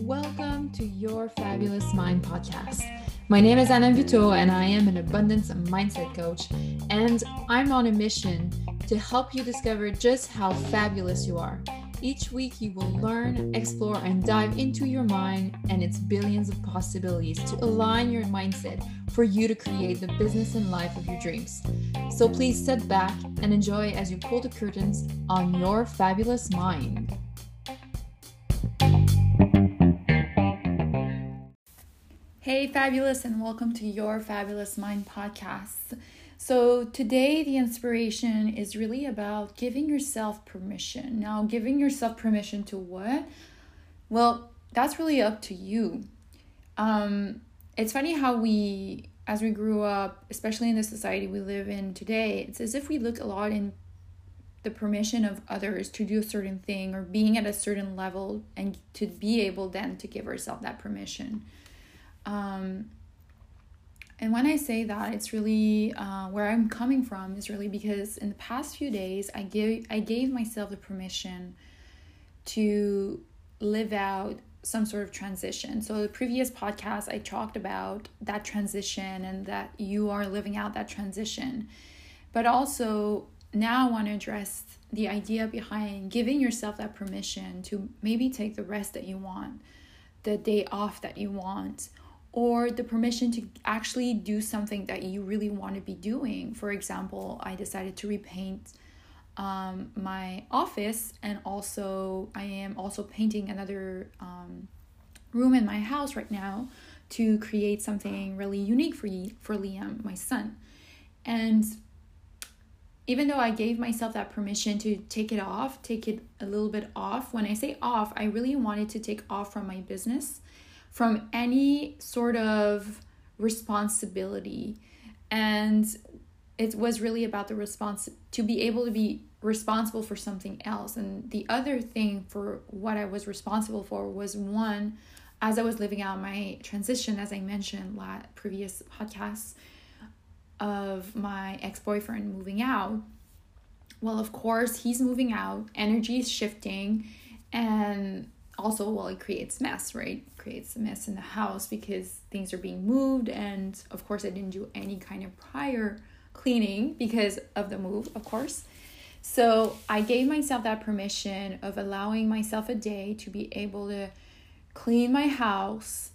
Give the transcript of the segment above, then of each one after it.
Welcome to your Fabulous Mind podcast. My name is Anna Vito, and I am an abundance mindset coach. And I'm on a mission to help you discover just how fabulous you are. Each week, you will learn, explore, and dive into your mind and its billions of possibilities to align your mindset for you to create the business and life of your dreams. So please sit back and enjoy as you pull the curtains on your fabulous mind. Hey, fabulous, and welcome to your Fabulous Mind podcast. So, today the inspiration is really about giving yourself permission. Now, giving yourself permission to what? Well, that's really up to you. Um, it's funny how we, as we grew up, especially in the society we live in today, it's as if we look a lot in the permission of others to do a certain thing or being at a certain level and to be able then to give ourselves that permission. Um, and when I say that, it's really uh, where I'm coming from is really because in the past few days, I gave I gave myself the permission to live out some sort of transition. So the previous podcast, I talked about that transition and that you are living out that transition, but also now I want to address the idea behind giving yourself that permission to maybe take the rest that you want, the day off that you want or the permission to actually do something that you really want to be doing. For example, I decided to repaint um, my office, and also I am also painting another um, room in my house right now to create something really unique for for Liam, my son. And even though I gave myself that permission to take it off, take it a little bit off, when I say off, I really wanted to take off from my business from any sort of responsibility. And it was really about the response to be able to be responsible for something else. And the other thing for what I was responsible for was one, as I was living out my transition, as I mentioned last previous podcasts, of my ex boyfriend moving out. Well, of course, he's moving out, energy is shifting, and also well it creates mess right? Creates a mess in the house because things are being moved and of course i didn't do any kind of prior cleaning because of the move of course. So i gave myself that permission of allowing myself a day to be able to clean my house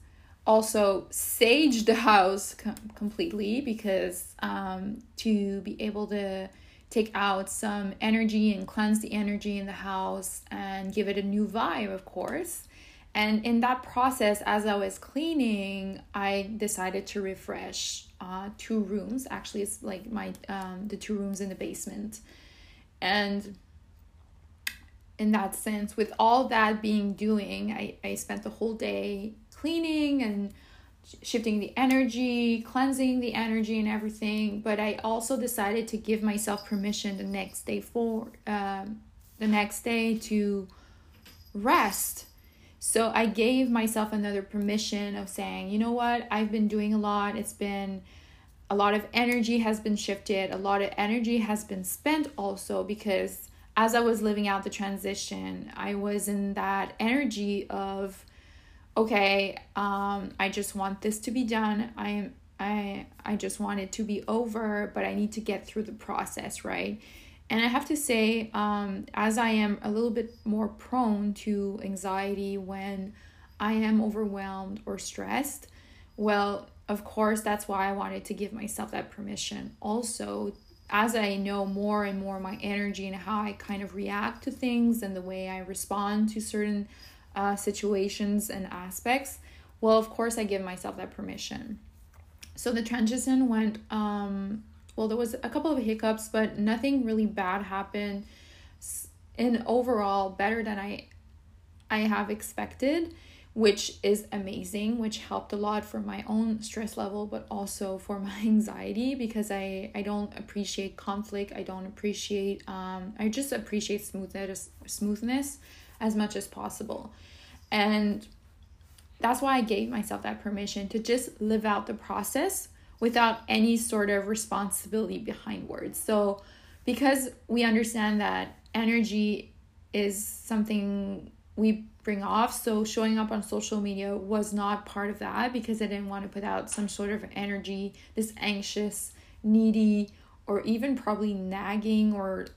also sage the house com- completely because um, to be able to take out some energy and cleanse the energy in the house and give it a new vibe, of course. And in that process, as I was cleaning, I decided to refresh uh, two rooms. Actually, it's like my um, the two rooms in the basement, and in that sense, with all that being doing, I I spent the whole day cleaning and shifting the energy, cleansing the energy and everything. But I also decided to give myself permission the next day for um, the next day to rest. So I gave myself another permission of saying, you know what, I've been doing a lot. It's been a lot of energy has been shifted, a lot of energy has been spent also because as I was living out the transition, I was in that energy of okay, um, I just want this to be done. I am I I just want it to be over, but I need to get through the process, right? And I have to say, um, as I am a little bit more prone to anxiety when I am overwhelmed or stressed, well, of course, that's why I wanted to give myself that permission. Also, as I know more and more my energy and how I kind of react to things and the way I respond to certain uh, situations and aspects, well, of course, I give myself that permission. So the transition went, um, well, there was a couple of hiccups, but nothing really bad happened. And overall, better than I, I have expected, which is amazing, which helped a lot for my own stress level, but also for my anxiety because I, I don't appreciate conflict. I don't appreciate, um, I just appreciate smoothness, smoothness as much as possible. And that's why I gave myself that permission to just live out the process without any sort of responsibility behind words. So, because we understand that energy is something we bring off. So showing up on social media was not part of that because I didn't want to put out some sort of energy, this anxious, needy, or even probably nagging or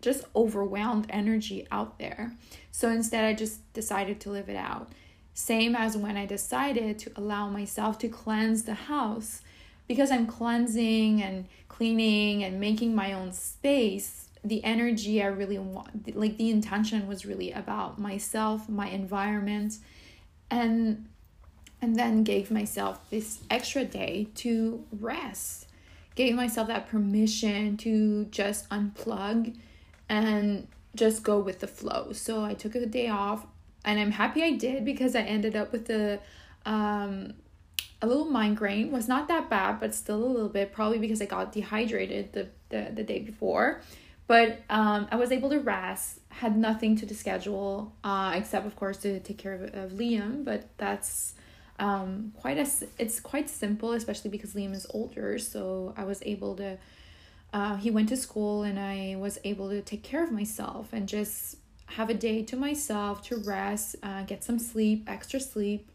just overwhelmed energy out there. So instead, I just decided to live it out. Same as when I decided to allow myself to cleanse the house. Because I'm cleansing and cleaning and making my own space, the energy I really want, like the intention was really about myself, my environment, and and then gave myself this extra day to rest. Gave myself that permission to just unplug and just go with the flow. So I took a day off and I'm happy I did because I ended up with a um a little migraine was not that bad but still a little bit probably because I got dehydrated the the, the day before but um I was able to rest had nothing to the schedule uh except of course to take care of, of Liam but that's um quite a it's quite simple especially because Liam is older so I was able to uh, he went to school and I was able to take care of myself and just have a day to myself to rest, uh, get some sleep, extra sleep,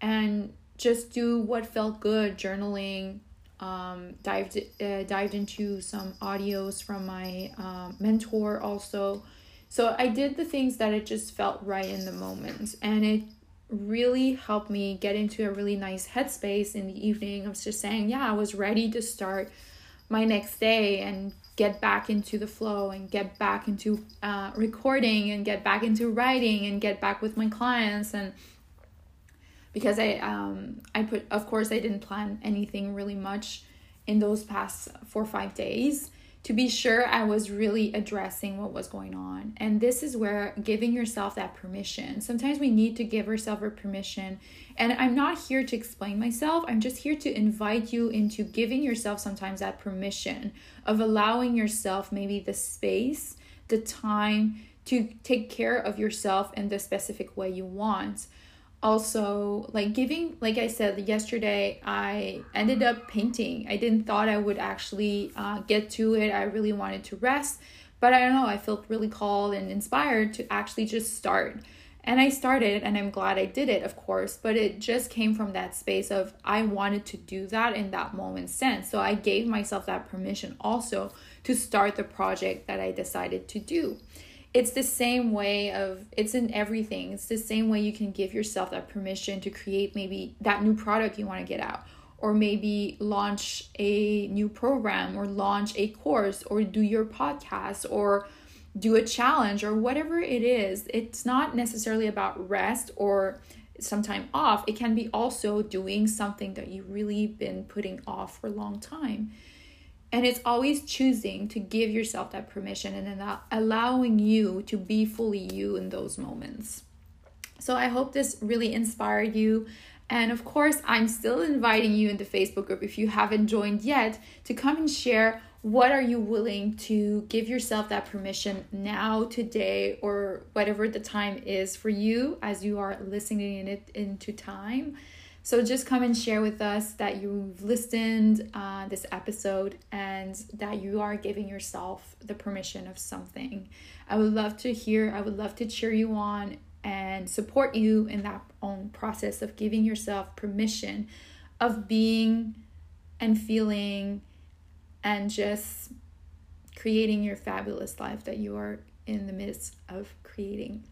and just do what felt good. Journaling, um, dived uh, dived into some audios from my um, mentor also. So I did the things that it just felt right in the moment, and it really helped me get into a really nice headspace in the evening. I was just saying, yeah, I was ready to start my next day and get back into the flow and get back into uh, recording and get back into writing and get back with my clients and because I um I put of course I didn't plan anything really much in those past four or five days to be sure I was really addressing what was going on. And this is where giving yourself that permission. Sometimes we need to give ourselves a permission. And I'm not here to explain myself, I'm just here to invite you into giving yourself sometimes that permission of allowing yourself maybe the space, the time to take care of yourself in the specific way you want also like giving like i said yesterday i ended up painting. I didn't thought i would actually uh, get to it. I really wanted to rest but i don't know i felt really called and inspired to actually just start. And i started and i'm glad i did it of course but it just came from that space of i wanted to do that in that moment sense. So i gave myself that permission also to start the project that i decided to do it's the same way of it's in everything. It's the same way you can give yourself that permission to create maybe that new product you want to get out. Or maybe launch a new program or launch a course or do your podcast or do a challenge or whatever it is. It's not necessarily about rest or some time off. It can be also doing something that you've really been putting off for a long time and it's always choosing to give yourself that permission and then allowing you to be fully you in those moments. So I hope this really inspired you. And of course, I'm still inviting you in the Facebook group if you haven't joined yet to come and share what are you willing to give yourself that permission now today or whatever the time is for you as you are listening it into time so just come and share with us that you've listened uh, this episode and that you are giving yourself the permission of something. I would love to hear. I would love to cheer you on and support you in that own process of giving yourself permission of being and feeling and just creating your fabulous life that you are in the midst of creating.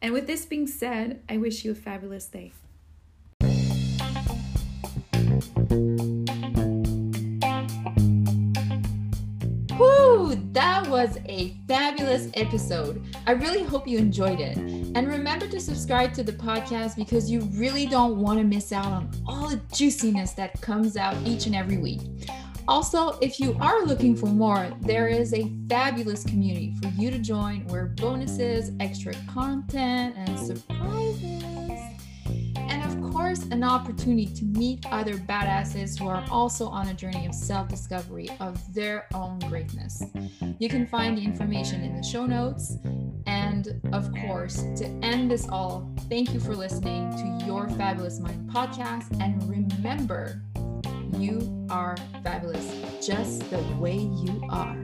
And with this being said, I wish you a fabulous day. Woo! That was a fabulous episode. I really hope you enjoyed it. And remember to subscribe to the podcast because you really don't want to miss out on all the juiciness that comes out each and every week. Also, if you are looking for more, there is a fabulous community for you to join where bonuses, extra content, and surprises an opportunity to meet other badasses who are also on a journey of self discovery of their own greatness. You can find the information in the show notes. And of course, to end this all, thank you for listening to Your Fabulous Mind podcast. And remember, you are fabulous just the way you are.